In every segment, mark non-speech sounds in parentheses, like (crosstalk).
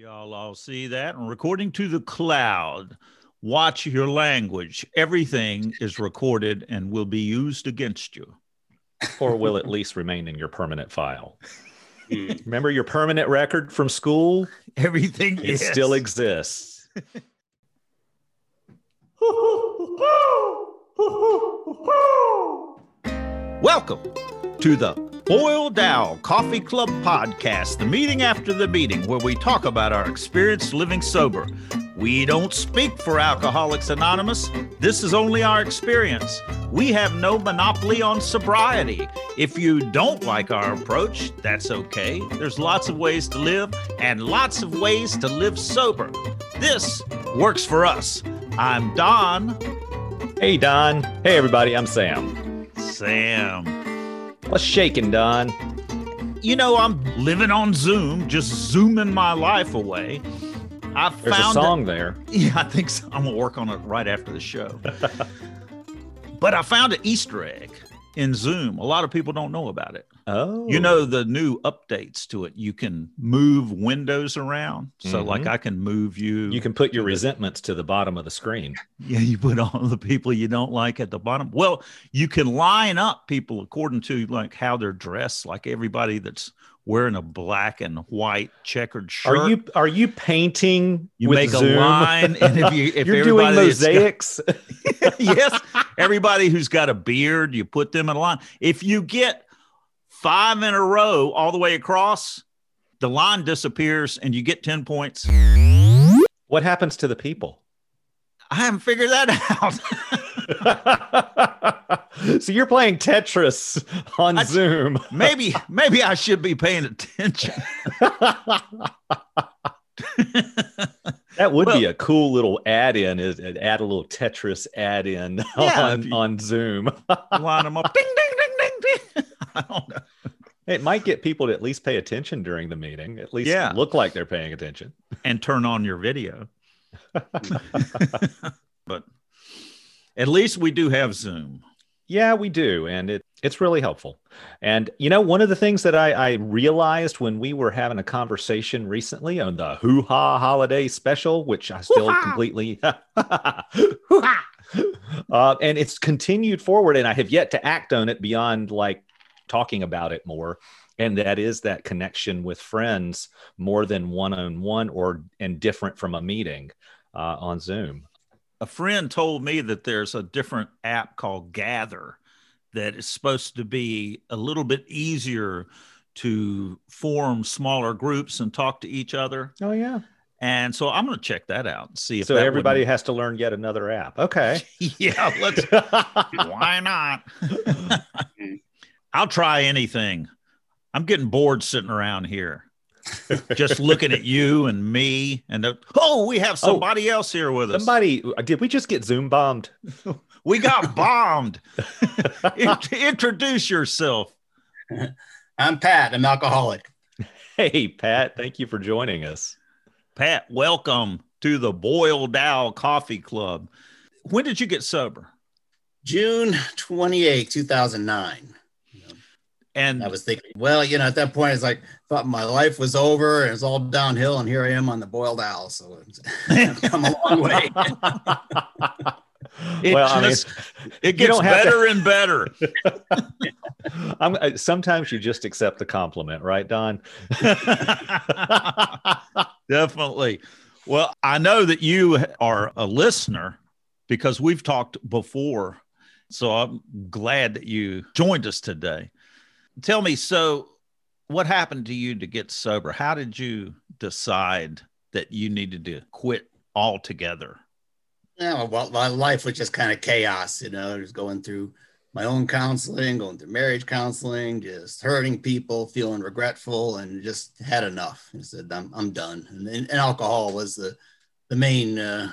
Y'all all see that? And recording to the cloud. Watch your language. Everything is recorded and will be used against you. or will at least remain in your permanent file. Hmm. Remember your permanent record from school? Everything It yes. still exists. (laughs) Welcome to the Boiled Owl Coffee Club podcast, the meeting after the meeting where we talk about our experience living sober. We don't speak for Alcoholics Anonymous. This is only our experience. We have no monopoly on sobriety. If you don't like our approach, that's okay. There's lots of ways to live and lots of ways to live sober. This works for us. I'm Don. Hey, Don. Hey, everybody. I'm Sam. Sam. What's shaking, Don? you know, I'm living on Zoom, just zooming my life away. I There's found a song there. (laughs) Yeah, I think so. I'm gonna work on it right after the show. (laughs) but I found an Easter egg in Zoom. A lot of people don't know about it. Oh, You know the new updates to it. You can move windows around. So, Mhm. like, I can move you. you can put your resentments to the bottom of the screen. Yeah, you put all the people you don't like at the bottom. Well, you can line up people according to like how they're dressed, like everybody that's wearing a black and white checkered shirt. Are you are you painting? you make Zoom? a line, and if you if (laughs) You're doing that's got- mosaics. (laughs) yes, everybody who's got a beard, you put them in a line. If you get five in a row all the way across, the line disappears and you get 10 points. what happens to the people? I haven't figured that (laughs) out. (laughs) so you're playing Tetris on I- Zoom. maybe, maybe I should be paying attention. (laughs) That would be a cool little add-in. Is uh, add a little Tetris add-in Yeah, on you- on Zoom. (laughs) line them up. Ding, ding, ding, ding, ding. I don't know. It might get people to at least pay attention during the meeting. At least Yeah. look like they're paying attention. And turn on your video. but at least we do have Zoom. Yeah, we do, and it it's really helpful. And you know, one of the things that I, I realized when we were having a conversation recently on the Hoo Ha Holiday Special, which I still Hoo-ha! completely, (laughs) Hoo-ha! uh, and it's continued forward, and I have yet to act on it beyond like talking about it more. And that is that connection with friends more than one on one or and different from a meeting uh, on Zoom. A friend told me that there's a different app called Gather that is supposed to be a little bit easier to form smaller groups and talk to each other. Oh yeah. And so I'm going to check that out and see if So that everybody has to learn yet another app. Okay. (laughs) yeah, let's. (laughs) why not? (laughs) I'll try anything. I'm getting bored sitting around here. Just looking at you and me, and uh, oh, we have somebody else here with us. Somebody, did we just get Zoom bombed? (laughs) We got bombed. (laughs) Introduce yourself. I'm Pat. I'm alcoholic. Hey, Pat, thank you for joining us. Pat, welcome to the Boiled Owl Coffee Club. When did you get sober? June 28, 2009. And I was thinking, well, you know, at that point, it's like, thought my life was over and it's all downhill. And here I am on the boiled owl. So it's (laughs) come a long way. (laughs) it well, I mean, it gets don't to- better and better. (laughs) I'm, uh, sometimes you just accept the compliment, right, Don? Definitely. Well, I know that you are a listener because we've talked before. So I'm glad that you joined us today. Tell me, so what happened to you to get sober? How did you decide that you needed to quit altogether? Yeah, well, my life was just kind of chaos, you know, just going through my own counseling, going through marriage counseling, just hurting people, feeling regretful, and just had enough. I said, I'm, I'm done. And, and alcohol was the, the main uh,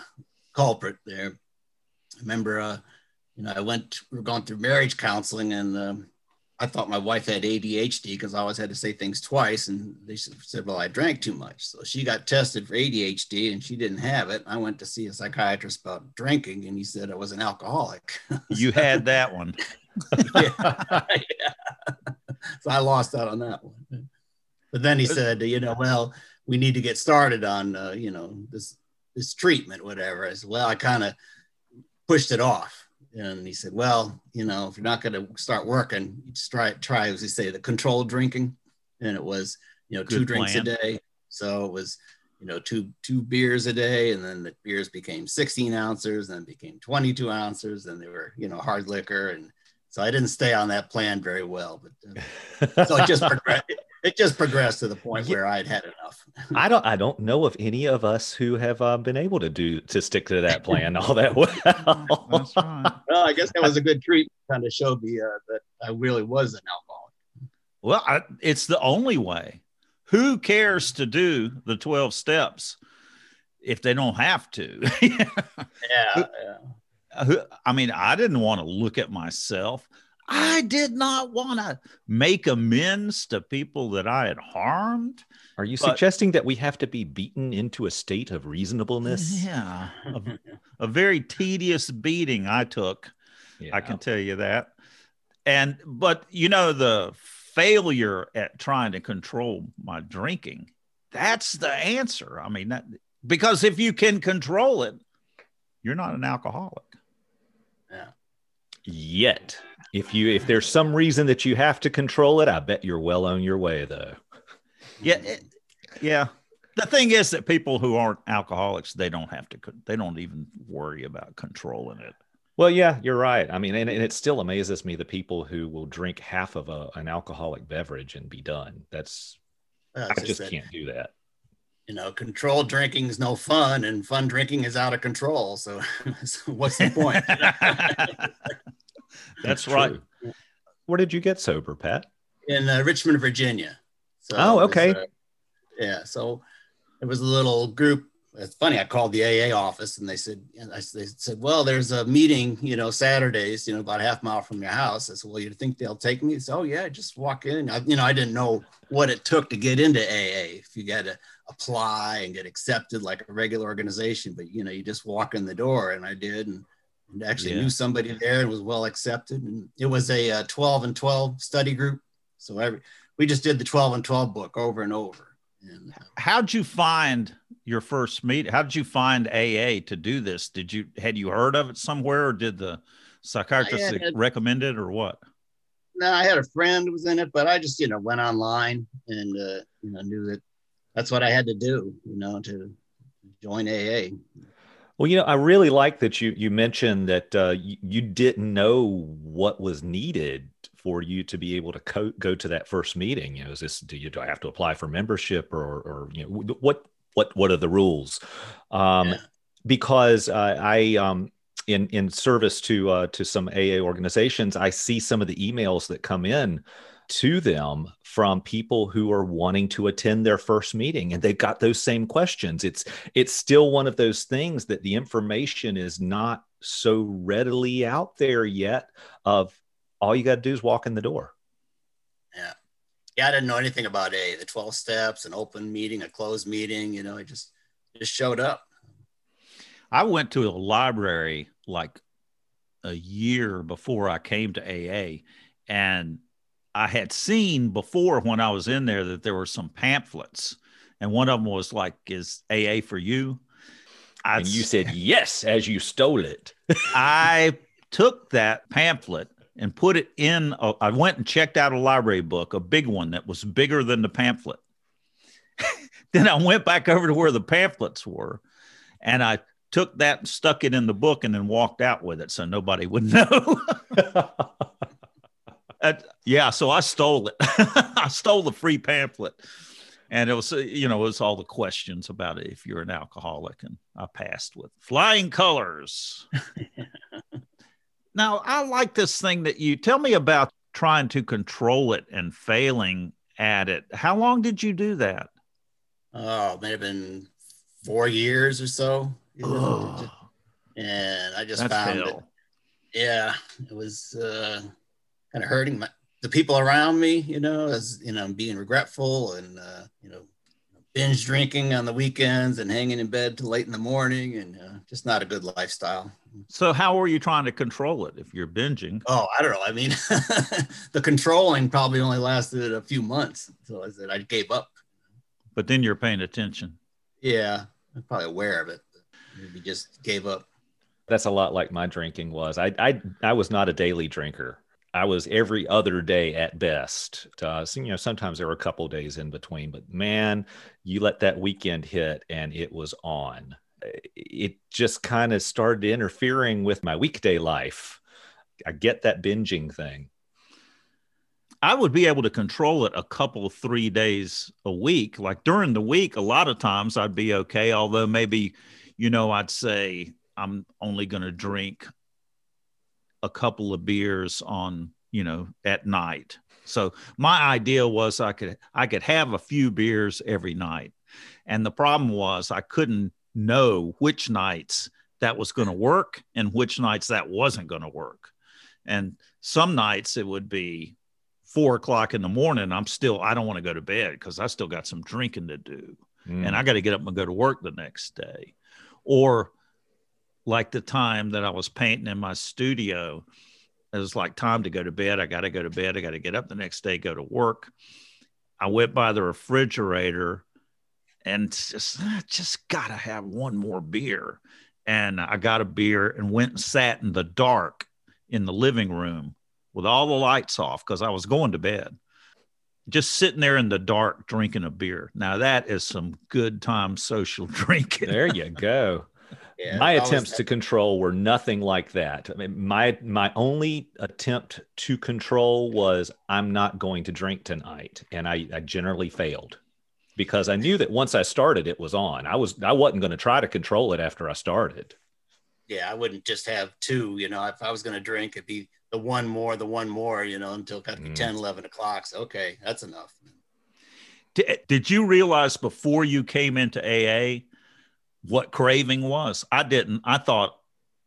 culprit there. I remember, uh, you know, I went, we were going through marriage counseling, and um, I thought my wife had ADHD because I always had to say things twice. And they said, well, I drank too much. So she got tested for ADHD and she didn't have it. I went to see a psychiatrist about drinking and he said I was an alcoholic. (laughs) You had that one. (laughs) yeah. (laughs) So I lost out on that one. But then he said, you know, well, we need to get started on, uh, you know, this this treatment, whatever. I said, well, I kind of pushed it off. And he said, well, you know, if you're not going to start working, you just try, try, as they say, the controlled drinking. And it was, you know, Good two drinks a day. So it was, you know, two, two beers a day. And then the beers became 16 ounces, then became 22 ounces. And they were, you know, hard liquor. And so I didn't stay on that plan very well, but uh, (laughs) so it just progressed it just progressed to the point where I'd had enough. I don't I don't know of any of us who have uh, been able to do to stick to that plan all that (laughs) well. (laughs) That's right. Well, I guess that was a good treat. Kind of showed me uh, that I really was an alcoholic. Well, I, it's the only way. Who cares to do the twelve steps if they don't have to? yeah. yeah. I mean, I didn't want to look at myself. I did not want to make amends to people that I had harmed. Are you but, suggesting that we have to be beaten into a state of reasonableness? (laughs) Yeah. (laughs) a, a, very tedious beating I took. Yeah. I can tell you that. And, but you know, the failure at trying to control my drinking, that's the answer. I mean, that, because if you can control it, you're not an alcoholic. Yeah. Yet if you if there's some reason that you have to control it, I bet you're well on your way though. Yeah, it, yeah. The thing is that people who aren't alcoholics, they don't have to. They don't even worry about controlling it. Well, yeah, you're right. I mean, and, and it still amazes me the people who will drink half of a, an alcoholic beverage and be done. That's I just, just that, can't do that. You know, controlled drinking is no fun, and fun drinking is out of control. So, (laughs) so what's the point? (laughs) That's right. Where did you get sober, Pat? In uh, Richmond, Virginia. So oh, okay. Was, uh, yeah. So it was a little group. It's funny. I called the AA office and they said, and I, they said, well, there's a meeting, you know, Saturdays, you know, about a half mile from your house. I said, well, you think they'll take me? Said, oh yeah, just walk in. I, you know, I didn't know what it took to get into AA. If you got to apply and get accepted like a regular organization, but you know, you just walk in the door and I did. And and actually yeah. knew somebody there and was well accepted. And it was a, a uh, 12 and 12 study group. So every, we just did the 12 and 12 book over and over. And how'd you find your first meet? How did you find AA to do this? Did you, had you heard of it somewhere or did the psychiatrist had, recommend it or what? No, I had a friend who was in it, but I just, you know, went online and, uh, you know, knew that that's what I had to do, you know, to join AA. Well, you know, I really like that you you mentioned that uh, you, you, didn't know what was needed for you to be able to co- go to that first meeting. You know, is this do you do I have to apply for membership or or you know what what what are the rules? Um, yeah. Because uh, I um, in in service to uh, to some AA organizations, I see some of the emails that come in to them from people who are wanting to attend their first meeting and they've got those same questions. It's it's still one of those things that the information is not so readily out there yet of all you got to do is walk in the door. Yeah. Yeah i didn't know anything about a the 12 steps an open meeting a closed meeting you know i just just showed up. I went to a library like a year before i came to aa and I had seen before when I was in there that there were some pamphlets, and one of them was like, "Is AA for you?" I, and you said yes as you stole it. (laughs) I took that pamphlet and put it in. A, I went and checked out a library book, a big one that was bigger than the pamphlet. (laughs) then I went back over to where the pamphlets were, and I took that and stuck it in the book, and then walked out with it so nobody would (laughs) know. Uh, yeah, so I stole it. (laughs) I stole the free pamphlet, and it was uh, you know it was all the questions about it if you're an alcoholic, and I passed with flying colors. (laughs) now I like this thing that you tell me about trying to control it and failing at it. How long did you do that? Oh, it may have been four years or so. Oh. And I just That's found hell. it. Yeah, it was. Uh, kind of hurting my, the people around me, you know, as you know, I'm being regretful and uh, you know, binge drinking on the weekends and hanging in bed till late in the morning, and uh, just not a good lifestyle. So, how are you trying to control it if you're binging? Oh, I don't know. I mean, (laughs) the controlling probably only lasted a few months until I said I gave up. but then you're paying attention. Yeah, I'm probably aware of it. Maybe just gave up. That's a lot like my drinking was. I I I was not a daily drinker. I was every other day at best. Uh, so, you know, sometimes there were a couple days in between, but man, you let that weekend hit and it was on. It just kind of started interfering with my weekday life. I get that binging thing. I would be able to control it a couple, three days a week. Like during the week, a lot of times I'd be okay. Although maybe, you know, I'd say I'm only going to drink a couple of beers on, you know, at night. So my idea was I could I could have a few beers every night. And the problem was I couldn't know which nights that was going to work and which nights that wasn't going to work. And some nights it would be four o'clock in the morning. I'm still, I don't want to go to bed because I still got some drinking to do. Mm. And I got to get up and go to work the next day. Or like the time that I was painting in my studio, it was like time to go to bed. I got to go to bed. I got to get up the next day, go to work. I went by the refrigerator and just, just got to have one more beer. And I got a beer and went and sat in the dark in the living room with all the lights off because I was going to bed. Just sitting there in the dark drinking a beer. Now that is some good time (laughs) social drinking. There you go. Yeah, my attempts to control were nothing like that. I mean, my my only attempt to control was I'm not going to drink tonight, and I, I generally failed because I knew that once I started, it was on. I was I wasn't going to try to control it after I started. Yeah, I wouldn't just have two. You know, if I was going to drink, it'd be the one more, the one more. You know, until got to be mm. 10, 11 o'clock. So okay, that's enough. Did, did you realize before you came into AA what craving was. I didn't. I thought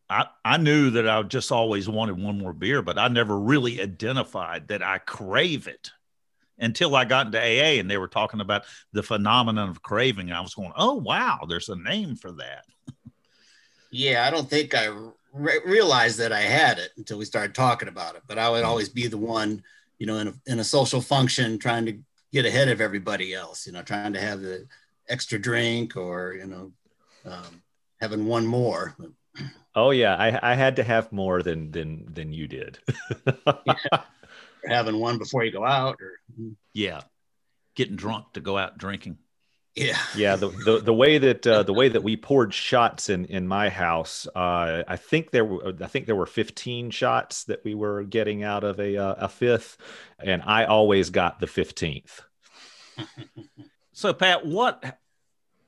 I, I knew that I just always wanted one more beer, but I never really identified that I crave it until I got into AA and they were talking about the phenomenon of craving. I was going, oh, wow, there's a name for that. Yeah, I don't think I re- realized that I had it until we started talking about it, but I would mm-hmm. always be the one, you know, in a, in a social function trying to get ahead of everybody else, you know, trying to have the extra drink or, you know, um, having one more. Oh yeah, I, I had to have more than than than you did. (laughs) yeah. Having one before you go out, or yeah, getting drunk to go out drinking. Yeah, yeah. The, the the way that uh, the way that we poured shots in in my house, uh, I think there were I think there were 15 shots that we were getting out of a uh, a fifth, and I always got the 15th. so Pat, what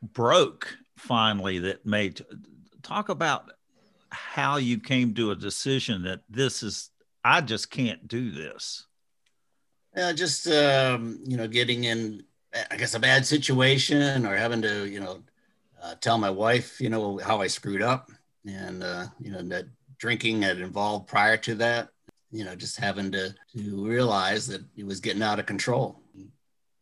broke finally that made talk about how you came to a decision that this is I just can't do this. Yeah, just um, you know, getting in, I guess, a bad situation, or having to, you know, uh, tell my wife, you know, how I screwed up, and uh, you know that drinking had involved prior to that. You know, just having to to realize that it was getting out of control.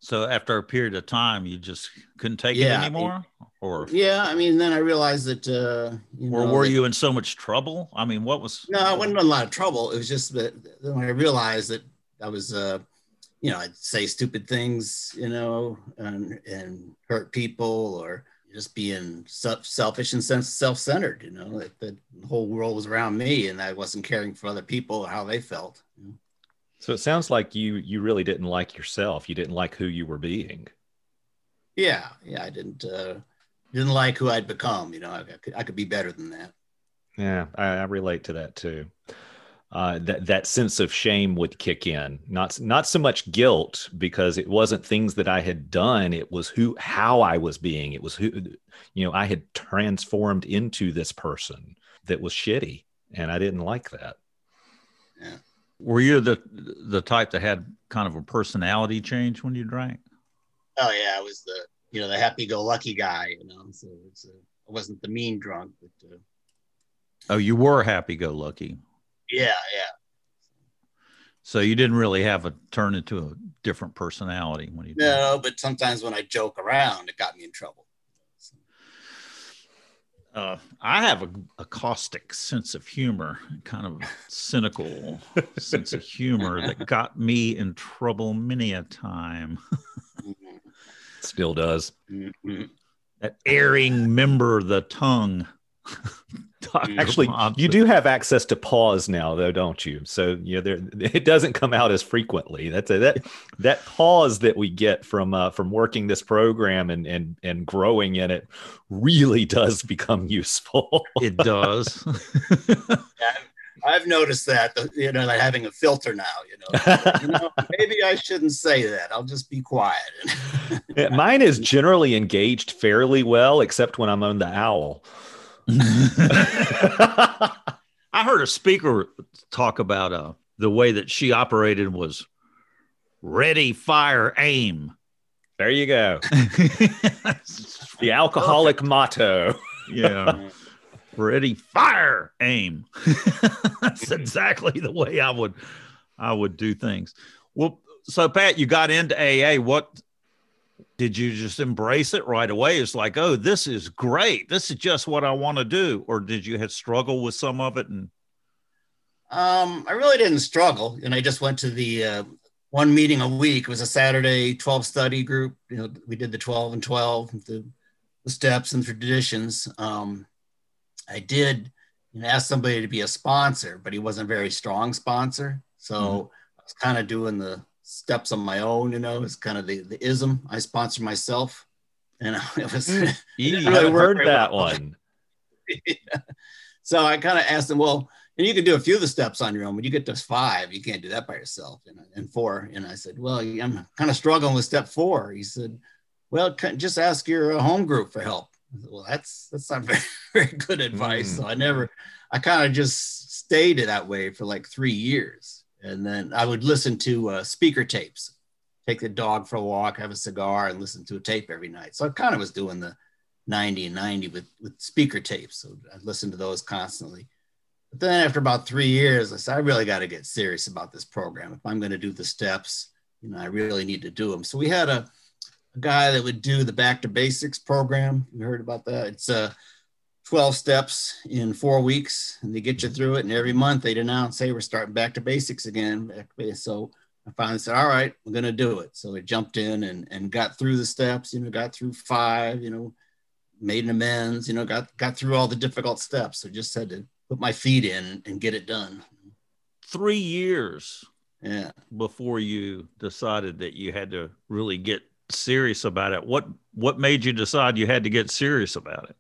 So after a period of time, you just couldn't take yeah, it anymore, or yeah, I mean, then I realized that. Uh, you or know, were that, you in so much trouble? I mean, what was? No, I wasn't in a lot of trouble. It was just that when I realized that I was, uh, you know, I'd say stupid things, you know, and and hurt people, or just being such selfish and self-centered. You know, that the whole world was around me, and I wasn't caring for other people or how they felt. So it sounds like you you really didn't like yourself. You didn't like who you were being. Yeah, yeah, I didn't uh, didn't like who I'd become. You know, I, I could I could be better than that. Yeah, I, I relate to that too. Uh, that that sense of shame would kick in. Not not so much guilt because it wasn't things that I had done. It was who how I was being. It was who you know I had transformed into this person that was shitty, and I didn't like that. Yeah. Were you the the type that had kind of a personality change when you drank? Oh yeah, I was the you know the happy-go-lucky guy. You know, so it's a, I wasn't the mean drunk, but. Uh, oh, you were happy-go-lucky. Yeah, yeah. So you didn't really have a turn into a different personality when you. No, drank. but sometimes when I joke around, it got me in trouble uh, I have a, a, caustic sense of humor, kind of cynical (laughs) sense of humor that got me in trouble many a time. (laughs) Still does. That airing member the tongue. Actually, you do have access to pause now, though, don't you? So you know, there (laughs) it doesn't come out as frequently. That's a, that that pause that we get from uh, from working this program and and and growing in it really does become (laughs) useful. It does. (laughs) I've noticed that, you know, like having a filter now, you know. you know, maybe I shouldn't say that. I'll just be quiet. Yeah, Mine is generally engaged fairly well, except when I'm on the owl. (laughs) I heard a speaker talk about uh, the way that she operated was ready, fire, aim. There you go. (laughs) The alcoholic motto. yeah. (laughs) Ready, fire, aim. That's exactly the way I would I would do things. Well, so Pat, you got into AA. What did you just embrace it right away? It's like, oh, this is great. This is just what I want to do. Or did you have struggle with some of it? And Um, I really didn't struggle, and I just went to the uh, one meeting a week. It was a Saturday 12 study group. You know, we did the 12 and 12, the, the steps and traditions. Um, I did you know, ask somebody to be a sponsor, but he wasn't a very strong sponsor. So I was kind of doing the steps on my own, you know, it's kind of the, the ism. I sponsor myself. And (laughs) it was, (laughs) You really heard that well. one. (laughs) so I kind of asked him, well, and you can do a few of the steps on your own, but you get to five, you can't do that by yourself. And, and four, and I said, well, I'm kind of struggling with step four. He said, well, just ask your uh, home group for help. Said, well, that's that's not very, very good advice. Mm. So I never, I kind of just stayed that way for like three years, and then I would listen to uh, speaker tapes, take the dog for a walk, have a cigar, and listen to a tape every night. So I kind of was doing the 90 and 90 with with speaker tapes. So I listened to those constantly. But then after about three years, I said, I really got to get serious about this program. If I'm going to do the steps, you know, I really need to do them. So we had a, a guy that would do the back to basics program. You heard about that? It's uh, 12 steps in four weeks and they get you through it. And every month they'd announce, hey, we're starting back to basics again. Back to basics. So I finally said, all right, we're going to do it. So I jumped in and, and got through the steps, you know, got through five, you know, made an amends, you know, got, got through all the difficult steps. So just had to put my feet in and get it done. three years Yeah. before you decided that you had to really get serious about it. What what made you decide you had to get serious about it?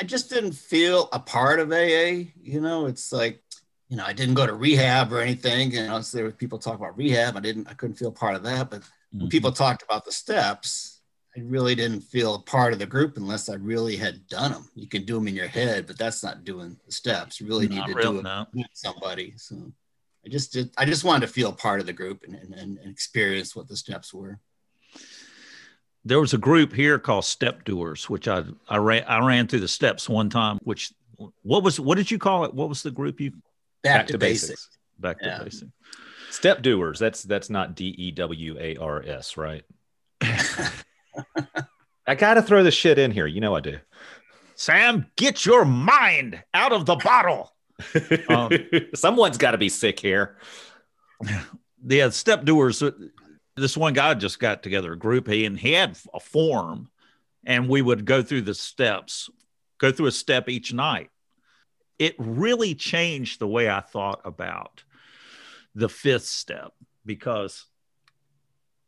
I, just didn't feel a part of AA. You know, it's like, you know, I didn't go to rehab or anything. You know, so there were people talk about rehab. I didn't, I couldn't feel part of that. But when mm-hmm. people talked about the steps, I really didn't feel a part of the group unless I really had done them. You can do them in your head, but that's not doing the steps. You really need to real, do it no. with somebody. So I just did, I just wanted to feel part of the group and, and, and experience what the steps were. There was a group here called Step Doers, which I I ran I ran through the steps one time. Which what was what did you call it? What was the group you Back, to, basics. back to Yeah. basic? Step doers. That's that's not D E W A R S, right? (laughs) I gotta throw the shit in here. You know I do. Sam, get your mind out of the bottle. (laughs) Um, Someone's got to be sick here. (laughs) Yeah, step doers this one guy just got together a group he and he had a form and we would go through the steps go through a step each night. It really changed the way i thought about the fifth step because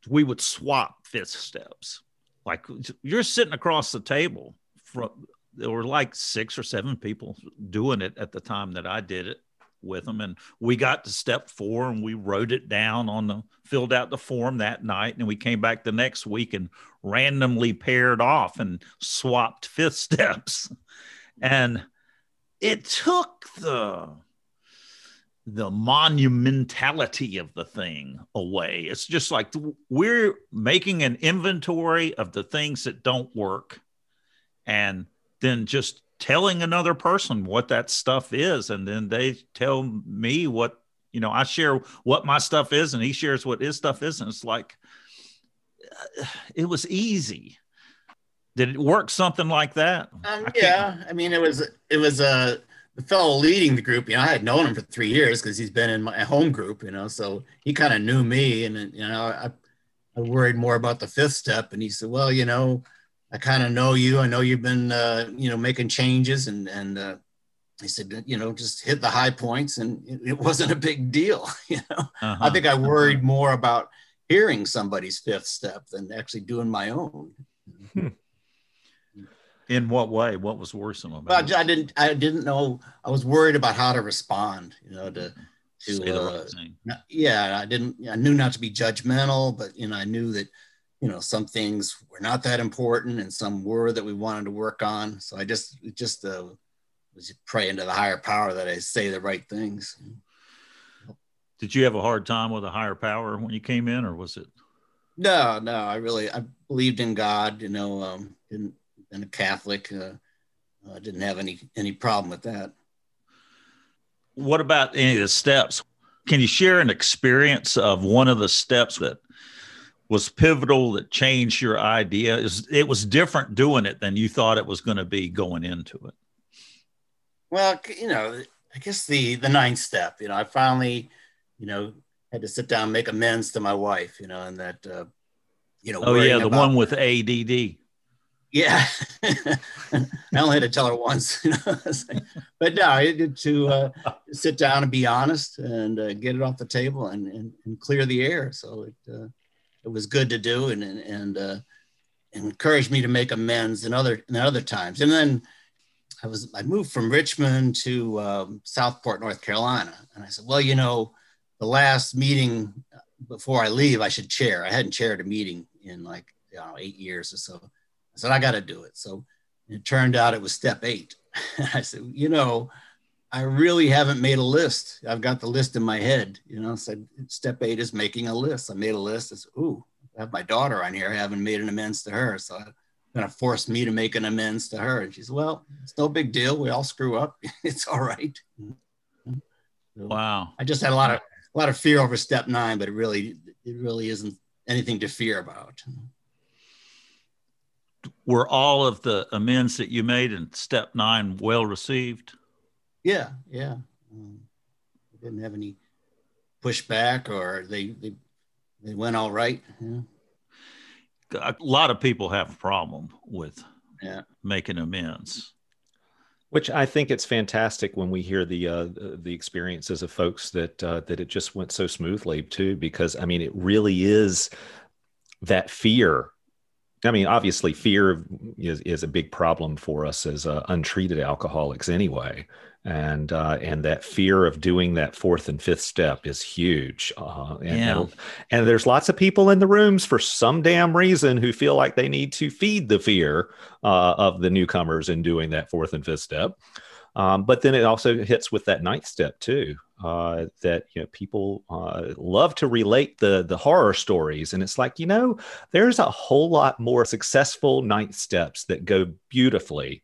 we would swap fifth steps. Like you're sitting across the table from there were like six or seven people doing it at the time that i did it with them. And we got to step four and we wrote it down on the filled out the form that night. And we came back the next week and randomly paired off and swapped (laughs) fifth steps. And it took the the monumentality of the thing away. It's just like we're making an inventory of the things that don't work and then just telling another person what that stuff is and then they tell me what you know i share what my stuff is and he shares what his stuff is and it's like (sighs) it was easy did it work something like that Um, I yeah, I mean, it was it was uh, the fellow leading the group. You know, I had known him for three years because he's been in my home group. You know, so he kind of knew me, and you know, I I worried more about the fifth step. And he said, well, you know, I kind of know you. I know you've been, uh, you know, making changes and, and, uh, he said, you know, just hit the high points and it, it wasn't a big deal. (laughs) You know, uh-huh. I think I worried more about hearing somebody's fifth step than actually doing my own. Hmm. In what way? What was worrisome about well, it? I didn't, I didn't know. I was worried about how to respond, you know, to, to, Say the uh, right thing. yeah, I didn't, I knew not to be judgmental, but, you know, I knew that, you know, some things were not that important and some were that we wanted to work on. So I just, just, uh, was praying to the higher power that I say the right things. Did you have a hard time with a higher power when you came in, or was it? No, no. I really I believed in God. You know, um, didn't been a Catholic. Uh, uh, didn't have any any problem with that. What about any of the steps? Can you share an experience of one of the steps that was pivotal that changed your idea? Is it was different doing it than you thought it was going to be going into it? Well, you know, I guess the the ninth step. You know, I finally, you know, had to sit down and make amends to my wife. You know, and that, uh, you know. Oh yeah, the one with ADD. Yeah, (laughs) I only had to tell her once. (laughs) You know? but no, I did to uh, sit down and be honest and uh, get it off the table and, and, and clear the air. So it uh, it was good to do and and, and uh, encouraged me to make amends in other in other times. And then I was I moved from Richmond to um, Southport, North Carolina, and I said, well, you know, the last meeting before I leave, I should chair. I hadn't chaired a meeting in like you know, eight years or so. I said I got to do it. So it turned out it was step eight. (laughs) I said, you know, I really haven't made a list. I've got the list in my head. You know, said step eight is making a list. I made a list. I said, ooh, I have my daughter on here. I haven't made an amends to her. So I, kind of forced me to make an amends to her. And she's well, it's no big deal. We all screw up. (laughs) it's all right. So wow. I just had a lot of, a lot of fear over step nine, but it really, it really isn't anything to fear about. Were all of the amends that you made in step nine well received? Yeah. Yeah. Um, didn't have any pushback or they, they, they went all right. Yeah a lot of people have a problem with yeah. making amends. Which I think it's fantastic when we hear the uh, the experiences of folks that uh, that it just went so smoothly too, because I mean it really is that fear I mean, obviously, fear is, is a big problem for us as uh, untreated alcoholics, anyway, and uh, and that fear of doing that fourth and fifth step is huge. Uh, and, yeah. and, and there's lots of people in the rooms for some damn reason who feel like they need to feed the fear uh, of the newcomers in doing that fourth and fifth step. Um, but then it also hits with that ninth step too. Uh, that you know people uh, love to relate the the horror stories, and it's like you know there's a whole lot more successful ninth steps that go beautifully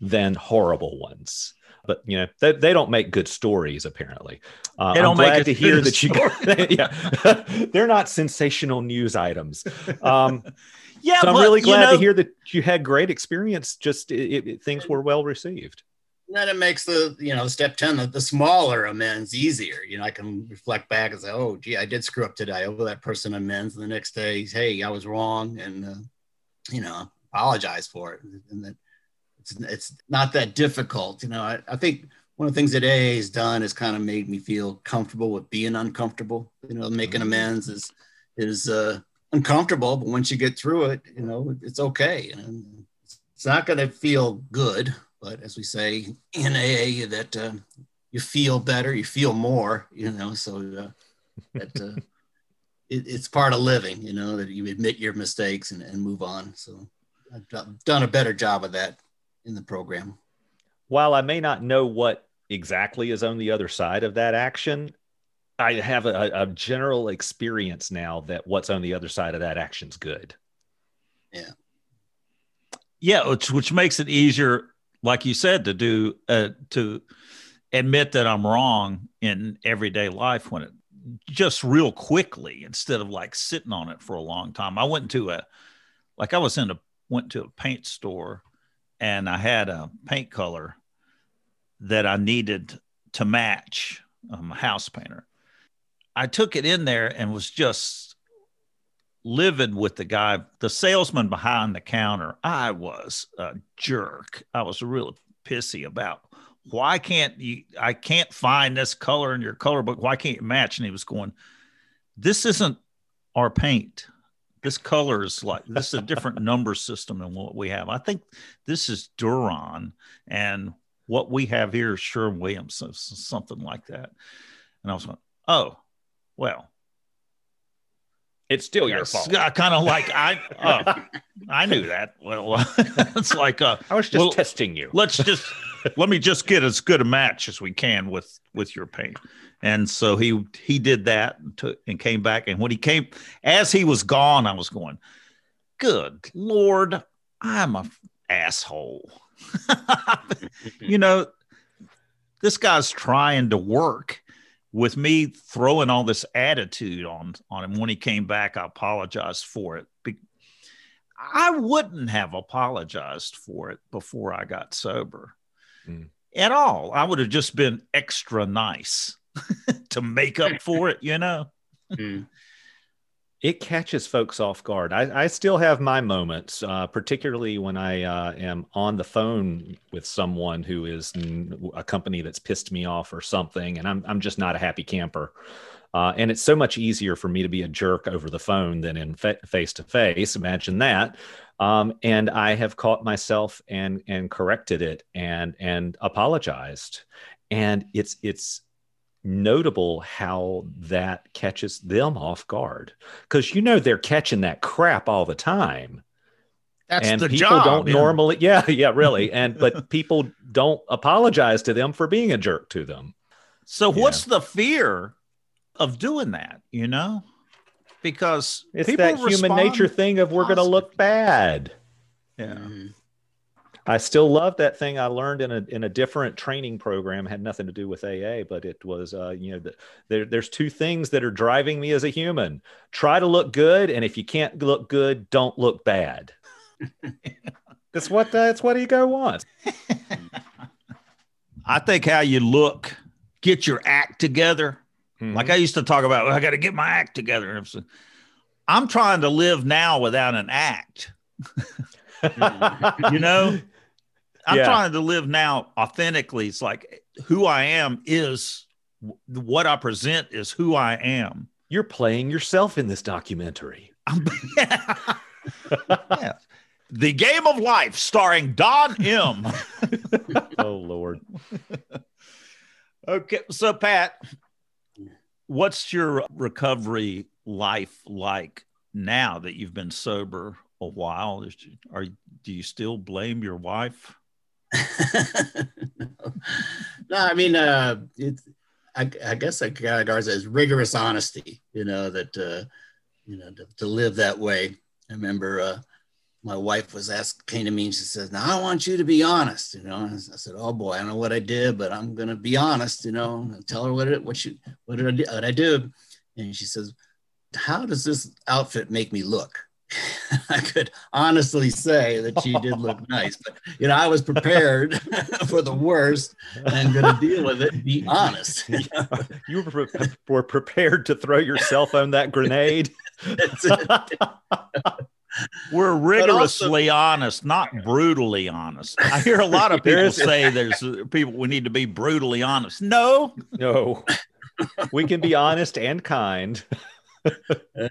than horrible ones. But you know they, they don't make good stories apparently. Uh, they don't I'm glad to hear that you. (laughs) yeah, (laughs) they're not sensational news items. Um, (laughs) yeah, so I'm really glad you know, to hear that you had great experience. Just it, it, things were well received then it makes the you know step 10 the, the, smaller amends easier. You know i can reflect back and say oh gee i did screw up today. Owe that person amends and the next day hey i was wrong and uh, you know apologize for it. And that it's, it's not that difficult you know. I, I think one of the things that aa has done is kind of made me feel comfortable with being uncomfortable you know making mm-hmm. amends is is uh uncomfortable but once you get through it you know it's okay. And it's not going to feel good but as we say in AA, that uh, you feel better, you feel more, you know, so uh, that uh, (laughs) it, it's part of living, you know, that you admit your mistakes and, and move on. So I've done a better job of that in the program. While I may not know what exactly is on the other side of that action, I have a, a general experience now that what's on the other side of that action is good. Yeah. Yeah, which which makes it easier like you said, to do uh, to admit that I'm wrong in everyday life when it just real quickly instead of like sitting on it for a long time. I went to a like I was in a went to a paint store and I had a paint color that I needed to match. I'm a house painter. I took it in there and was just livid with the guy, the salesman behind the counter. I was a jerk. I was really pissy about why can't you I can't find this color in your color book. Why can't you match? And he was going, This isn't our paint. This color is like this is a different number system than what we have. I think this is Duron and what we have here is Sherwin Williams, something like that. And I was going, Oh, well, it's still your fault. I kind of like I, uh, (laughs) I knew that. Well, (laughs) it's like uh, I was just well, testing you. Let's just (laughs) let me just get as good a match as we can with with your paint. And so he he did that and, took, and came back. And when he came, as he was gone, I was going, "Good Lord, I'm a asshole." you know, this guy's trying to work with me throwing all this attitude on on him when he came back, I apologized for it. I wouldn't have apologized for it before I got sober mm. at all. I would have just been extra nice (laughs) to make up (laughs) for it, you know. Mm it catches folks off guard. I, I still have my moments, uh, particularly when I uh, am on the phone with someone who is a company that's pissed me off or something, and I'm I'm just not a happy camper. Uh, and it's so much easier for me to be a jerk over the phone than in face to face. Imagine that. Um, and I have caught myself and and corrected it and and apologized. And it's it's notable how that catches them off guard because you know they're catching that crap all the time. That's and the people job, don't yeah. normally, (laughs) yeah, yeah, really. (laughs) And but people don't apologize to them for being a jerk to them. So yeah. what's the fear of doing that? You know, because it's that human nature thing of we're going to look bad. Yeah. Mm-hmm. I still love that thing I learned in a in a different training program. It had nothing to do with AA, but it was uh, you know the, there, there's two things that are driving me as a human: try to look good, and if you can't look good, don't look bad. (laughs) that's what that's what ego wants. (laughs) I think how you look, get your act together. Mm-hmm. Like I used to talk about, well, I got to get my act together. I'm trying to live now without an act. (laughs) you know, I'm yeah. trying to live now authentically. It's like who I am is what I present is who I am. You're playing yourself in this documentary. yeah. (laughs) yeah. The Game of Life starring Don M. (laughs) oh Lord. (laughs) okay, so Pat, what's your recovery life like now that you've been sober a while? Are do you still blame your wife? No. (laughs) no, I mean, uh, I, I guess I categorize as rigorous honesty, you know, that, uh, you know, to, to live that way. I remember uh, my wife was asked, came to me and she says, now I want you to be honest, you know, I said, oh boy, I don't know what I did, but I'm going to be honest, you know, tell her what it, what you, what did I do? What I do? And she says, how does this outfit make me look? (laughs) I could honestly say that she did look (laughs) nice, but you know, I was prepared (laughs) for the worst and going to deal with it. Be honest. You, were, were prepared to throw yourself on that grenade. We're rigorously also, honest, not brutally honest. I hear a lot of people say there's uh, people we need to be brutally honest. No, no, we can be honest and kind.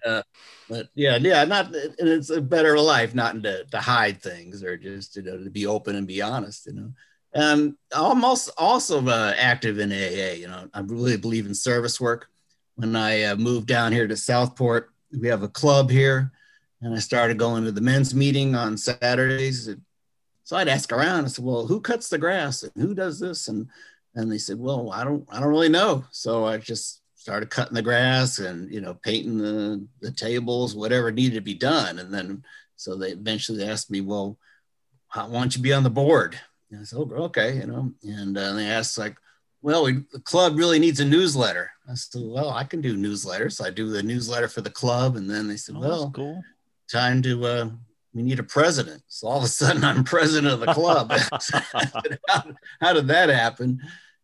Uh, but yeah, yeah, not and it's a better life not to, to hide things or just you know to be open and be honest, you know. Um, I'm also also uh, active in AA. You know, I really believe in service work. When I uh, moved down here to Southport, we have a club here, and I started going to the men's meeting on Saturdays. So I'd ask around. I said, "Well, who cuts the grass and who does this?" And and they said, "Well, I don't, I don't really know." So I just started cutting the grass and you know painting the the tables whatever needed to be done. And then so they eventually asked me well why don't you be on the board? And i said oh, okay you know. And uh, they asked like well we, the club really needs a newsletter. I said well i can do newsletters. So i do the newsletter for the club. And then they said oh, well cool. time to uh, we need a president. So all of a sudden i'm president of the club. (laughs) (laughs) How, how did that happen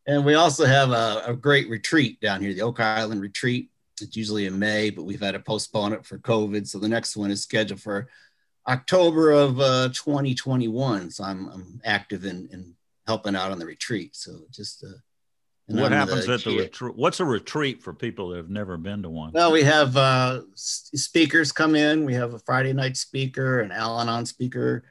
and we also have a, a, great retreat down here, the Oak Island Retreat. It's usually in May, but we've had to postpone it for COVID. So the next one is scheduled for October of uh, 2021. So I'm, I'm active in, in helping out on the retreat. So just uh, what happens the, at the retreat? What's a retreat for people that have never been to one? Well, we have uh, speakers come in. We have a Friday night speaker, an Al Anon speaker,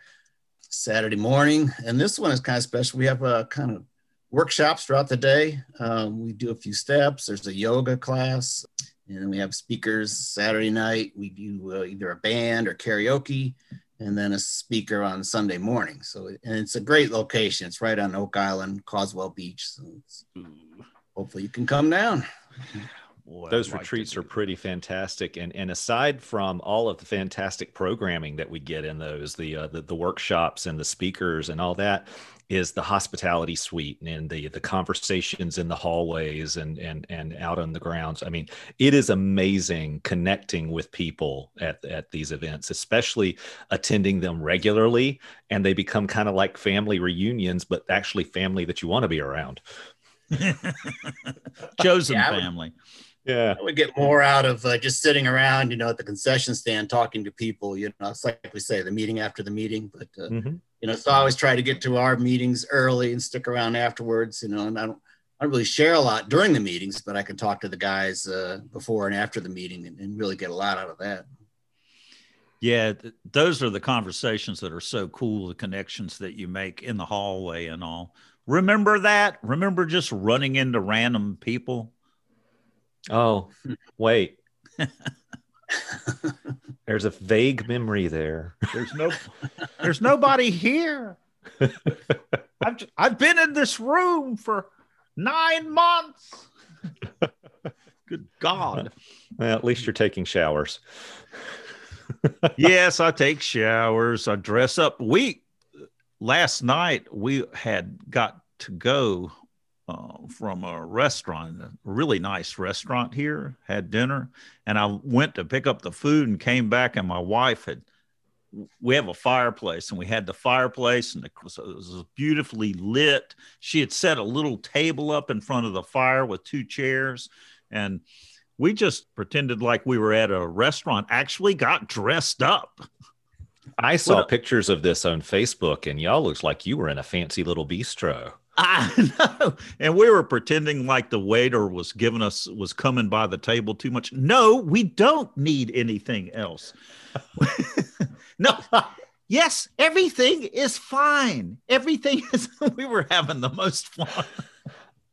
Saturday morning, and this one is kind of special. We have a kind of workshops throughout the day. Um, we do a few steps. There's a yoga class, and then we have speakers Saturday night. We do uh, either a band or karaoke, and then a speaker on Sunday morning. So, and it's a great location. It's right on Oak Island, Caswell Beach. So, hopefully, you can come down. Boy, Those like retreats are pretty fantastic, and and aside from all of the fantastic programming that we get in those, the uh, the, the workshops and the speakers and all that, is the hospitality suite and the the conversations in the hallways and and and out on the grounds. I mean, it is amazing connecting with people at at these events, especially attending them regularly, and they become kind of like family reunions, but actually family that you want to be around. (laughs) Chosen yeah, family. Yeah, I would get more out of uh, just sitting around, you know, at the concession stand talking to people. You know, it's like we say, the meeting after the meeting. But uh, mm-hmm. You know, so I always try to get to our meetings early and stick around afterwards. You know, and I don't, I don't really share a lot during the meetings, but I can talk to the guys uh, before and after the meeting and, and, really get a lot out of that. Yeah, th- those are the conversations that are so cool. The connections that you make in the hallway and all. Remember that? Remember just running into random people Oh, wait. (laughs) There's a vague memory there. There's no there's nobody here. (laughs) I've just, I've been in this room for 9 months. Good God. Well, at least you're taking showers. (laughs) yes, I take showers. I dress up. We last night we had got to go uh, from a restaurant, a really nice restaurant here, had dinner, and I went to pick up the food and came back, and my wife had. We have a fireplace, and we had the fireplace, and it was, it was beautifully lit. She had set a little table up in front of the fire with two chairs, and we just pretended like we were at a restaurant. Actually, got dressed up. I saw pictures of this on Facebook, and y'all looks like you were in a fancy little bistro. I (laughs) know. And we were pretending like the waiter was giving us was coming by the table too much. No, we don't need anything else. (laughs) no. Yes, everything is fine. Everything (laughs) is we were having the most fun.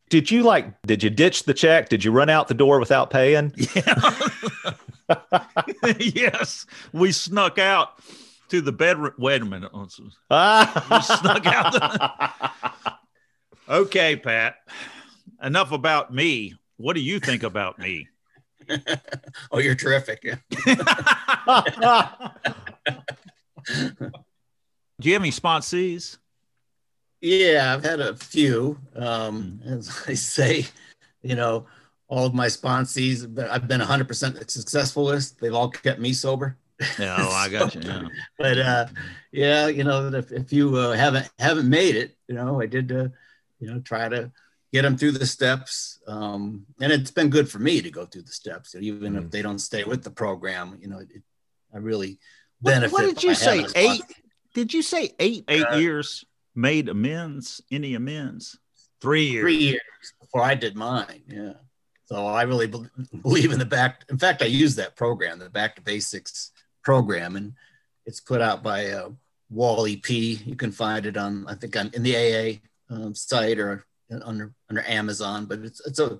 Did you like did you ditch the check? Did you run out the door without paying? Yeah. yes. We snuck out to the bedroom. Wait a minute. we snuck out. The- Okay, Pat. Enough about me. What do you think about me? (laughs) oh, you're terrific. (laughs) do you have any sponsees? Yeah, I've had a few. Um, as I say, you know, all of my sponsees, I've been 100% successful with. They've all kept me sober. Yeah, oh, I got you. Yeah. (laughs) but uh, yeah, you know, if, if you uh, haven't haven't made it, you know, I did. Uh, you know, try to get them through the steps. Um, and it's been good for me to go through the steps, even mm. if they don't stay with the program. You know, it, I really benefit. What, what did you say? Eight? Did you say eight? Eight uh, years made amends? Any amends? Three years. Three years before I did mine. Yeah. So I really be- believe in the back. In fact, I use that program, the Back to Basics program, and it's put out by uh, Wally P. You can find it on, I think, on in the AA um, site or under under Amazon, but it's it's a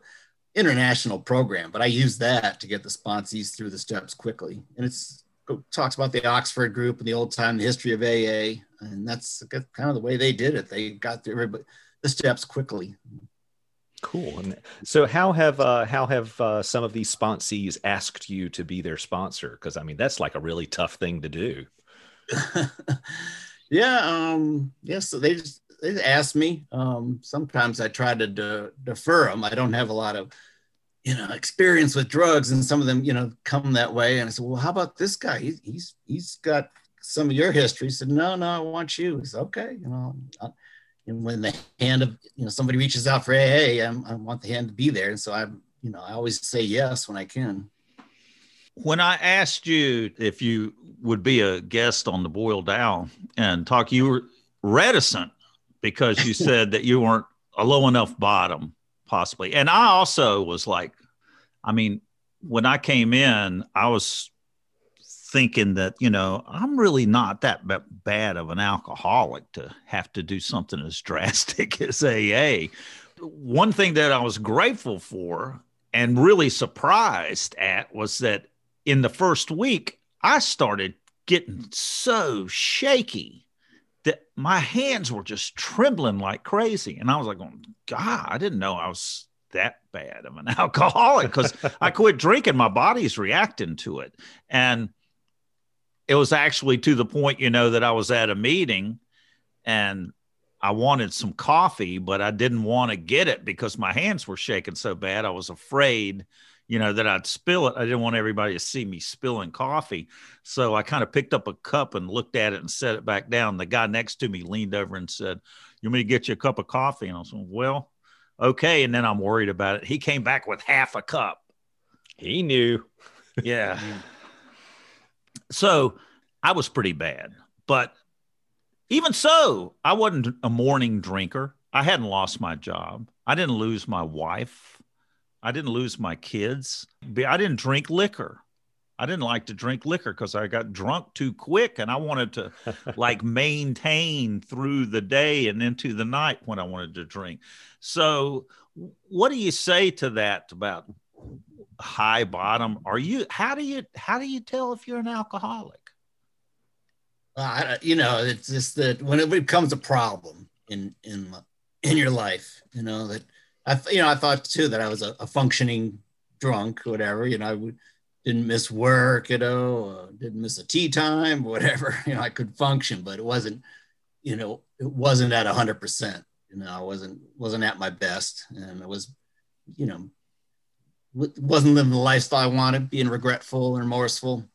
international program. But I use that to get the sponsees through the steps quickly, and it's it talks about the Oxford group and the old time the history of AA, and that's kind of the way they did it. They got through the steps quickly. Cool. And so, how have uh, how have uh, some of these sponsees asked you to be their sponsor? Because I mean, that's like a really tough thing to do. (laughs) yeah. Um. Yes. Yeah, so they just they ask me. Um, sometimes I try to de- defer them. I don't have a lot of, you know, experience with drugs, and some of them, you know, come that way. And I said, well, how about this guy? He's he's he's got some of your history. He said, no, no, I want you. He said, okay, you know. and when the hand of you know somebody reaches out for AA, I'm, I want the hand to be there, and so I'm you know, I always say yes when I can. When I asked you if you would be a guest on the Boiled Owl and talk, you were reticent because you said that you weren't a low enough bottom, possibly. And I also was like, I mean, when I came in, I was thinking that, you know, I'm really not that bad of an alcoholic to have to do something as (laughs) drastic as AA. One thing that I was grateful for and really surprised at was that in the first week, I started getting so shaky that my hands were just trembling like crazy. And I was like, oh, God, I didn't know I was that bad of an (laughs) alcoholic because I quit drinking. My body's reacting to it. And it was actually to the point, you know, that I was at a meeting and I wanted some coffee, but I didn't want to get it because my hands were shaking so bad. I was afraid, you know, that I'd spill it. I didn't want everybody to see me spilling coffee. So I kind of picked up a cup and looked at it and set it back down. The guy next to me leaned over and said, You want me to get you a cup of coffee? And I said, Well, okay. And then I'm worried about it. He came back with half a cup. He knew. Yeah. (laughs) so I was pretty bad. But even so, I wasn't a morning drinker. I hadn't lost my job. I didn't lose my wife. I didn't lose my kids. I didn't drink liquor. I didn't like to drink liquor because I got drunk too quick and I wanted to (laughs) like maintain through the day and into the night when I wanted to drink. So, what do you say to that about high bottom? Are you how do you how do you tell if you're an alcoholic? Uh, you know, it's just that when it becomes a problem in in in your life, you know that I you know I thought too that I was a, a functioning drunk, whatever. You know, I would, didn't miss work, you know, uh, didn't miss a tee time, whatever. (laughs) You know, I could function, but it wasn't, you know, it wasn't at hundred percent. You know, I wasn't wasn't at my best, and it was, you know, wasn't living the lifestyle I wanted, being regretful and remorseful.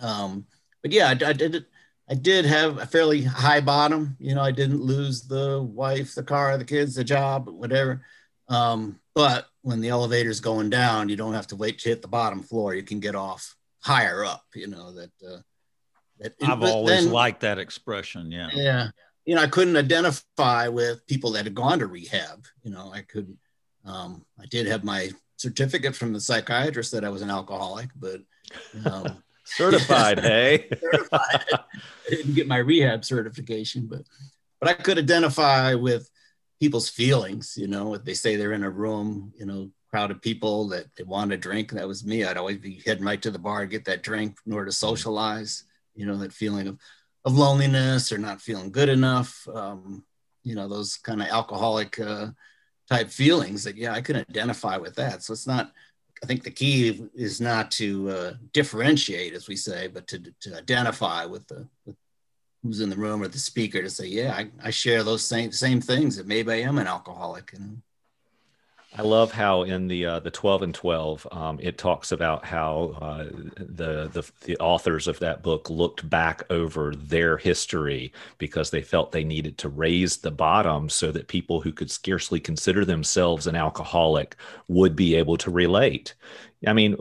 Um, but yeah, I, I did it I did have a fairly high bottom. You know, I didn't lose the wife, the car, the kids, the job, whatever. Um, but when the elevator's going down, you don't have to wait to hit the bottom floor. You can get off higher up. You know that. Uh, that I've always then, liked that expression. Yeah. Yeah. You know, I couldn't identify with people that had gone to rehab. You know, I could. Um, I did have my certificate from the psychiatrist that I was an alcoholic, but um, (laughs) certified, (laughs) hey. (laughs) certified. I didn't get my rehab certification, but but I could identify with people's feelings. You know, if they say they're in a room, you know, crowd of people that they want to drink, that was me. I'd always be heading right to the bar to get that drink in order to socialize. You know, that feeling of of loneliness or not feeling good enough. Um, you know, those kind of alcoholic uh, type feelings that yeah, I could identify with that. So it's not I think the key is not to uh, differentiate, as we say, but to, to identify with the with who's in the room or the speaker to say, yeah, I, I share those same same things. That maybe I am an alcoholic. You know? I love how in the uh, the twelve and twelve, um, it talks about how uh, the, the the authors of that book looked back over their history because they felt they needed to raise the bottom so that people who could scarcely consider themselves an alcoholic would be able to relate. I mean,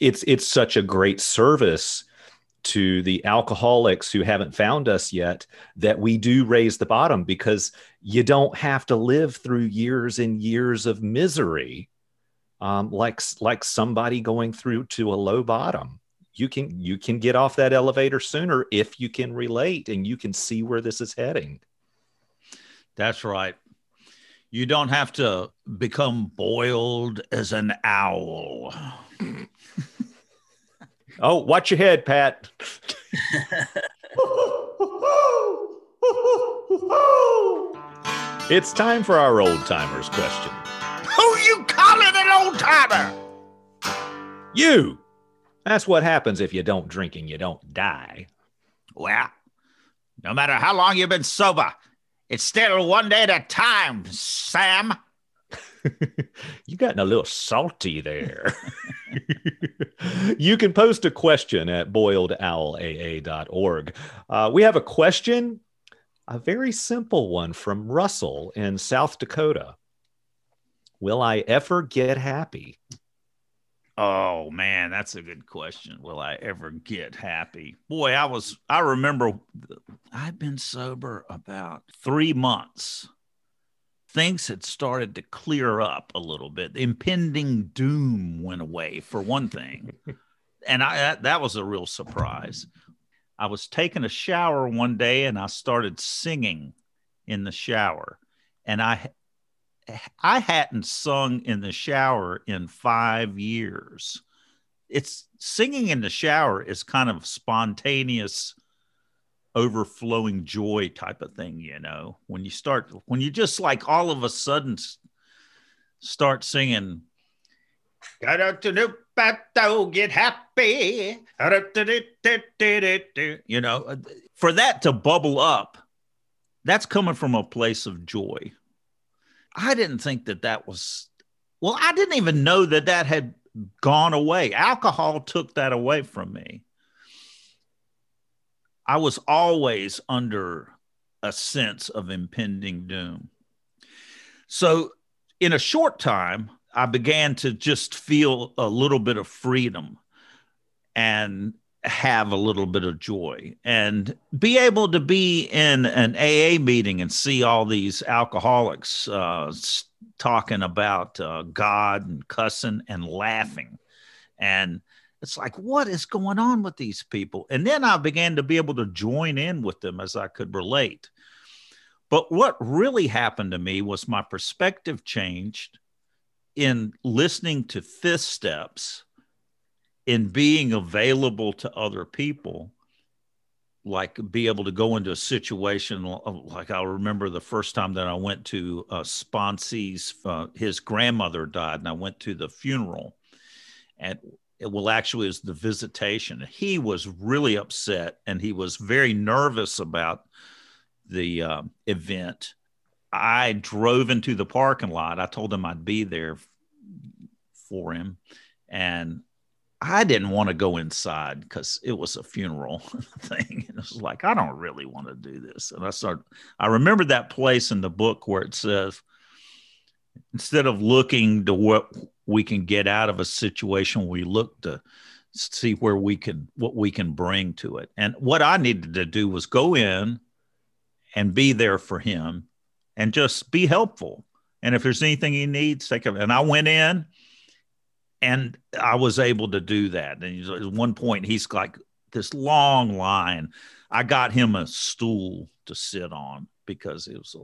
it's it's such a great service to the alcoholics who haven't found us yet that we do raise the bottom because you don't have to live through years and years of misery um, like like somebody going through to a low bottom. You can you can get off that elevator sooner if you can relate and you can see where this is heading. That's right. You don't have to become boiled as an owl (laughs) Oh, watch your head, Pat. it's time for our old timers question. Who you calling an old timer? You. That's what happens if you don't drink and you don't die. Well, no matter how long you've been sober, it's still one day at a time, Sam. (laughs) you gotten a little salty there. (laughs) you can post a question at boiledowlaa.org. Uh, we have a question, a very simple one from Russell in South Dakota. Will I ever get happy? Oh man, that's a good question. Will I ever get happy? Boy, I was I remember I've been sober about 3 months. Things had started to clear up a little bit. The impending doom went away for one thing. and I that, that was a real surprise. I was taking a shower one day and I started singing in the shower. And I I hadn't sung in the shower in five years. It's singing in the shower is kind of spontaneous, overflowing joy type of thing, you know. When you start, when you just like all of a sudden start singing, get happy. You know, for that to bubble up, that's coming from a place of joy I didn't think that that was, well, I didn't even know that that had gone away. Alcohol took that away from me. I was always under a sense of impending doom. So, in a short time, I began to just feel a little bit of freedom and have a little bit of joy and be able to be in an AA meeting and see all these alcoholics uh, talking about uh, God and cussing and laughing. And it's like, what is going on with these people? And then I began to be able to join in with them as I could relate. But what really happened to me was my perspective changed in listening to fifth steps in being available to other people like be able to go into a situation like I remember the first time that I went to uh, Sponsee's uh, his grandmother died and I went to the funeral and it will actually is the visitation he was really upset and he was very nervous about the uh, event I drove into the parking lot I told him I'd be there for him and I didn't want to go inside because it was a funeral (laughs) thing. And it was like, I don't really want to do this. And I started, I remember that place in the book where it says, instead of looking to what we can get out of a situation, we look to see where we can, what we can bring to it. And what I needed to do was go in and be there for him and just be helpful. And if there's anything he needs, take it. And I went in and I was able to do that. And at one point, he's like this long line. I got him a stool to sit on because it was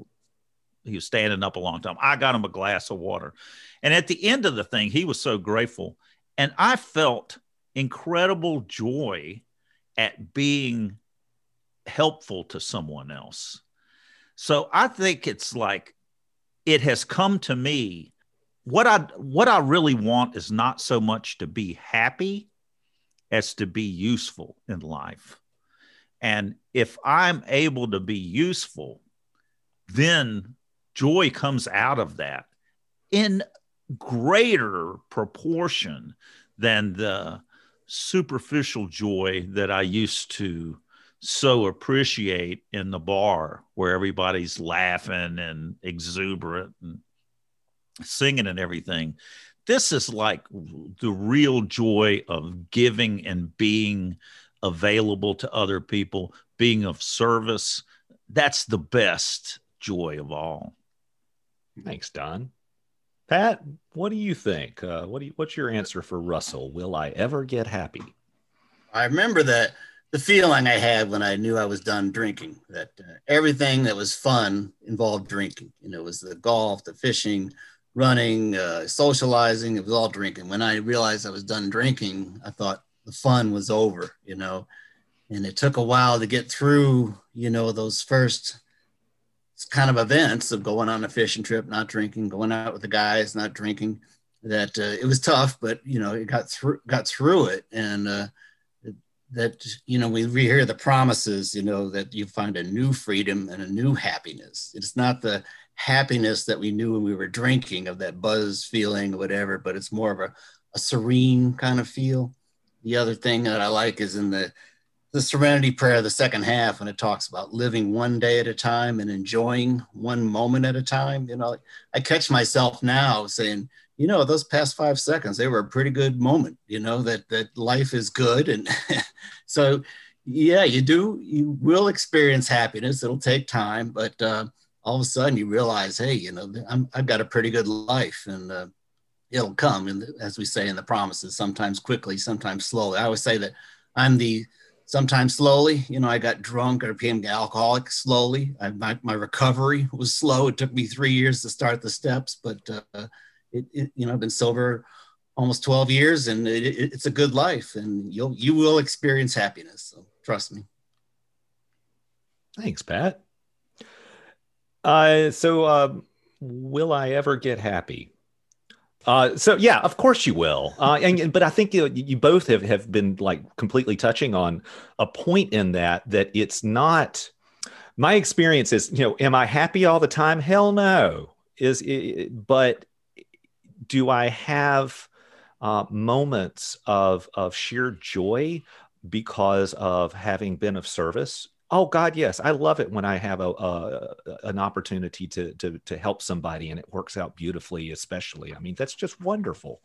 he was standing up a long time. I got him a glass of water, and at the end of the thing, he was so grateful, and I felt incredible joy at being helpful to someone else. So I think it's like it has come to me what I what I really want is not so much to be happy as to be useful in life. And if I'm able to be useful, then joy comes out of that in greater proportion than the superficial joy that I used to so appreciate in the bar where everybody's laughing and exuberant and singing and everything. This is like the real joy of giving and being available to other people, being of service. That's the best joy of all. Thanks, Don. Pat, what do you think? Uh, what do you, what's your answer for Russell? Will I ever get happy? I remember that the feeling I had when I knew I was done drinking. That uh, everything that was fun involved drinking. You know, it was the golf, the fishing, running, uh, socializing. It was all drinking. When I realized I was done drinking, I thought the fun was over, you know. And it took a while to get through, you know, those first kind of events of going on a fishing trip, not drinking, going out with the guys, not drinking. That uh, it was tough, but you know, it got through, got through it, and uh, that you know we, we hear the promises you know that you find a new freedom and a new happiness it's not the happiness that we knew when we were drinking of that buzz feeling or whatever, but it's more of a, a serene kind of feel. The other thing that I like is in the the Serenity Prayer, the second half, when it talks about living one day at a time and enjoying one moment at a time. You know, I catch myself now saying, you know, those past five seconds, they were a pretty good moment. You know that that life is good, and (laughs) so yeah, you do. You will experience happiness. It'll take time, but uh, all of a sudden you realize, hey, you know, i have got a pretty good life, and uh, it'll come. And as we say in the promises, sometimes quickly, sometimes slowly. I always say that I'm the sometimes slowly. You know, I got drunk or became alcoholic slowly. I, my, my recovery was slow. It took me three years to start the steps, but uh, it, it, you know, I've been sober almost 12 years and it, it, it's a good life and you'll, you will experience happiness. So trust me. Thanks, Pat. Uh, so, uh, will I ever get happy? Uh, so yeah, of course you will. Uh, and but I think you, you both have have been like completely touching on a point in that that it's not. My experience is, you know, am I happy all the time? Hell no. Is it, but do I have uh, moments of of sheer joy because of having been of service Oh God, yes, I love it when I have a, a, an opportunity to, to to help somebody and it works out beautifully. Especially, I mean, that's just wonderful.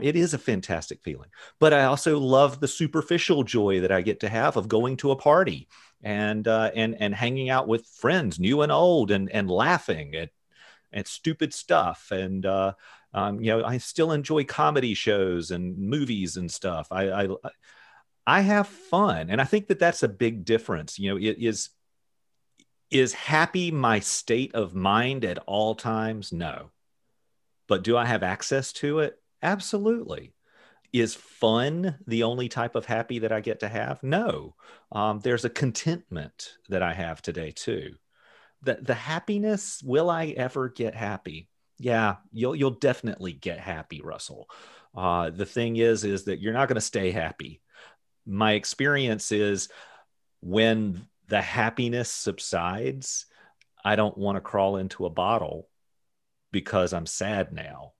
It is a fantastic feeling. But I also love the superficial joy that I get to have of going to a party and uh, and and hanging out with friends, new and old, and and laughing at at stupid stuff. And uh, um, you know, I still enjoy comedy shows and movies and stuff. I, I I have fun. And I think that that's a big difference. You know, it is is happy my state of mind at all times? No. But do I have access to it? Absolutely. Is fun the only type of happy that I get to have? No. Um, there's a contentment that I have today too. The, the happiness, will I ever get happy? Yeah, you'll you'll definitely get happy, Russell. Uh, the thing is, is that you're not going to stay happy my experience is when the happiness subsides, I don't want to crawl into a bottle because I'm sad now.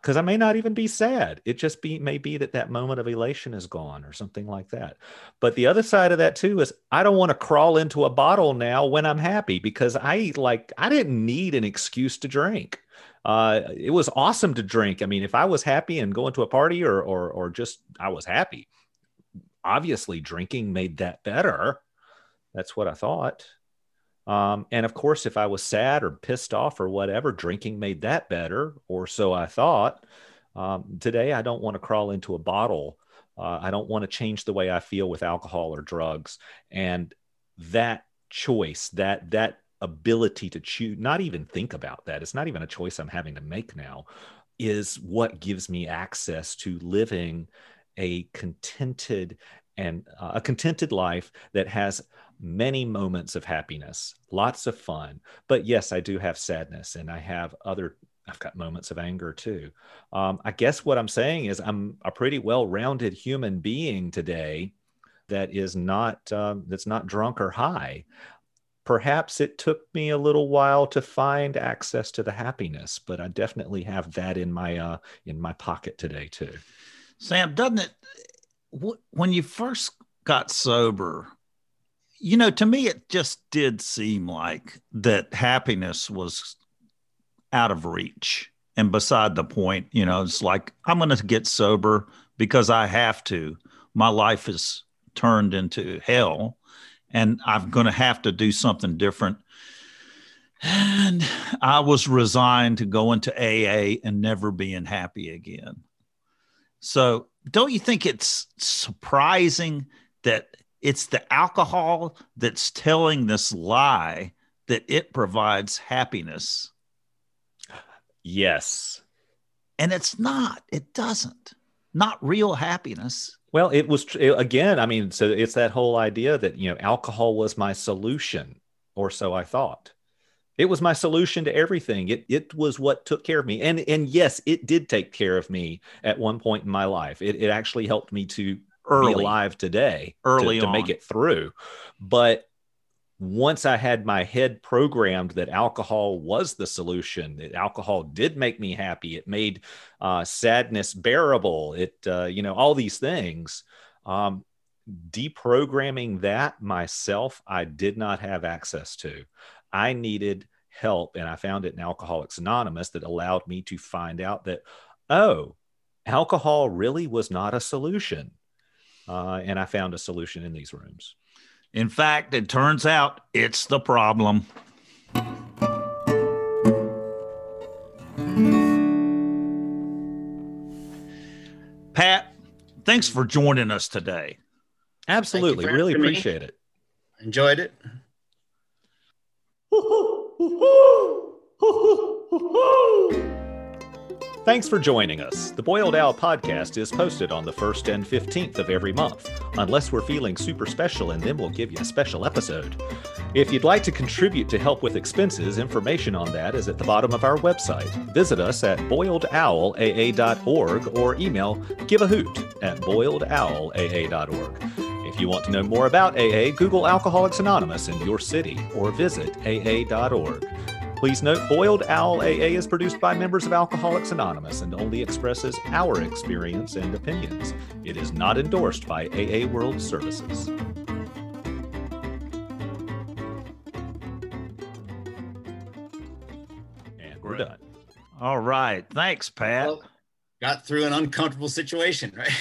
Because I may not even be sad. It just be may be that that moment of elation is gone or something like that. But the other side of that too is I don't want to crawl into a bottle now when I'm happy because I like I didn't need an excuse to drink. Uh, it was awesome to drink. I mean, if I was happy and going to a party or or or just I was happy, obviously drinking made that better. That's what I thought. Um, and of course, if I was sad or pissed off or whatever, drinking made that better, or so I thought. Um, today, I don't want to crawl into a bottle. Uh, I don't want to change the way I feel with alcohol or drugs. And that choice, that that ability to choose, not even think about that, it's not even a choice I'm having to make now, is what gives me access to living a contented and uh, a contented life that has many moments of happiness, lots of fun. But yes, I do have sadness and I have other, I've got moments of anger too. Um, I guess what I'm saying is I'm a pretty well rounded human being today that is not, um, that's not drunk or high. Perhaps it took me a little while to find access to the happiness, but I definitely have that in my uh, in my pocket today too. Sam, doesn't it? When you first got sober, you know, to me, it just did seem like that happiness was out of reach and beside the point. You know, it's like, I'm going to get sober because I have to. My life is turned into hell and I'm going to have to do something different. And I was resigned to going to AA and never being happy again. So, don't you think it's surprising that it's the alcohol that's telling this lie that it provides happiness? Yes. And it's not, it doesn't. Not real happiness. Well, it was again, I mean, so it's that whole idea that, you know, alcohol was my solution, or so I thought. It was my solution to everything. It it was what took care of me. And and yes, it did take care of me at one point in my life. It it actually helped me to early, be alive today, early to, to make it through. But once I had my head programmed that alcohol was the solution, that alcohol did make me happy. It made uh, sadness bearable. It, uh, you know, all these things. Um, deprogramming that myself, I did not have access to. I needed help, and I found it in Alcoholics Anonymous that allowed me to find out that, oh, alcohol really was not a solution. Uh, and I found a solution in these rooms. In fact, it turns out it's the problem. Pat, thanks for joining us today. Absolutely. Really appreciate me. it. Enjoyed it. Thanks for joining us. The Boiled Owl podcast is posted on the 1st and 15th of every month, unless we're feeling super special, and then we'll give you a special episode. If you'd like to contribute to help with expenses, information on that is at the bottom of our website. Visit us at boiledowlaa.org or email give a hoot at boiledowlaa.org. If you want to know more about AA, Google Alcoholics Anonymous in your city or visit aa.org. Please note Boiled Owl AA is produced by members of Alcoholics Anonymous and only expresses our experience and opinions. It is not endorsed by AA World Services. And we're done. All right. Thanks, Pat. Well, got through an uncomfortable situation, right?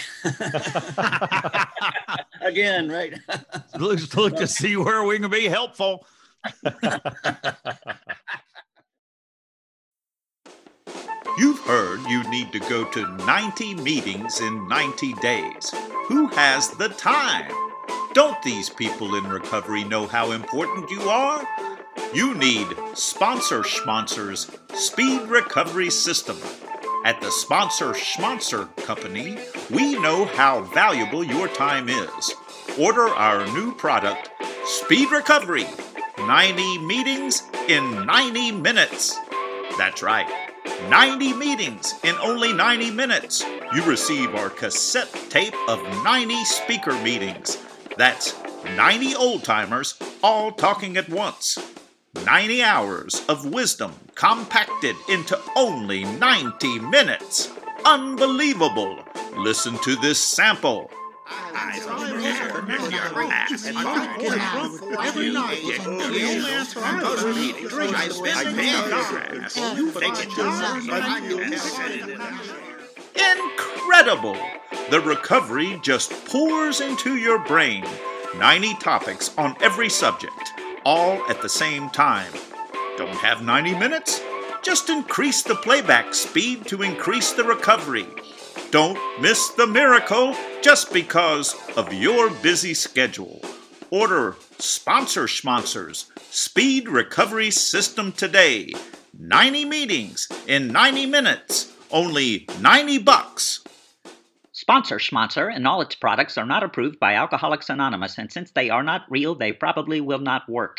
(laughs) Again, right? Let's look to see where we can be helpful. (laughs) You've heard you need to go to 90 meetings in 90 days. Who has the time? Don't these people in recovery know how important you are? You need Sponsor Schmoncer's Speed Recovery System. At the Sponsor Schmoncer Company, we know how valuable your time is. Order our new product, Speed Recovery 90 meetings in 90 minutes. That's right. 90 meetings in only 90 minutes. You receive our cassette tape of 90 speaker meetings. That's 90 old timers all talking at once. 90 hours of wisdom compacted into only 90 minutes. Unbelievable! Listen to this sample. I every night. Incredible! The recovery just pours into your brain. 90 topics on every subject, all at the same time. Don't have 90 minutes? Just increase the playback speed to increase the recovery. Don't miss the miracle just because of your busy schedule. Order Sponsor Schmoncer's Speed Recovery System today. 90 meetings in 90 minutes, only 90 bucks. Sponsor Schmoncer and all its products are not approved by Alcoholics Anonymous, and since they are not real, they probably will not work.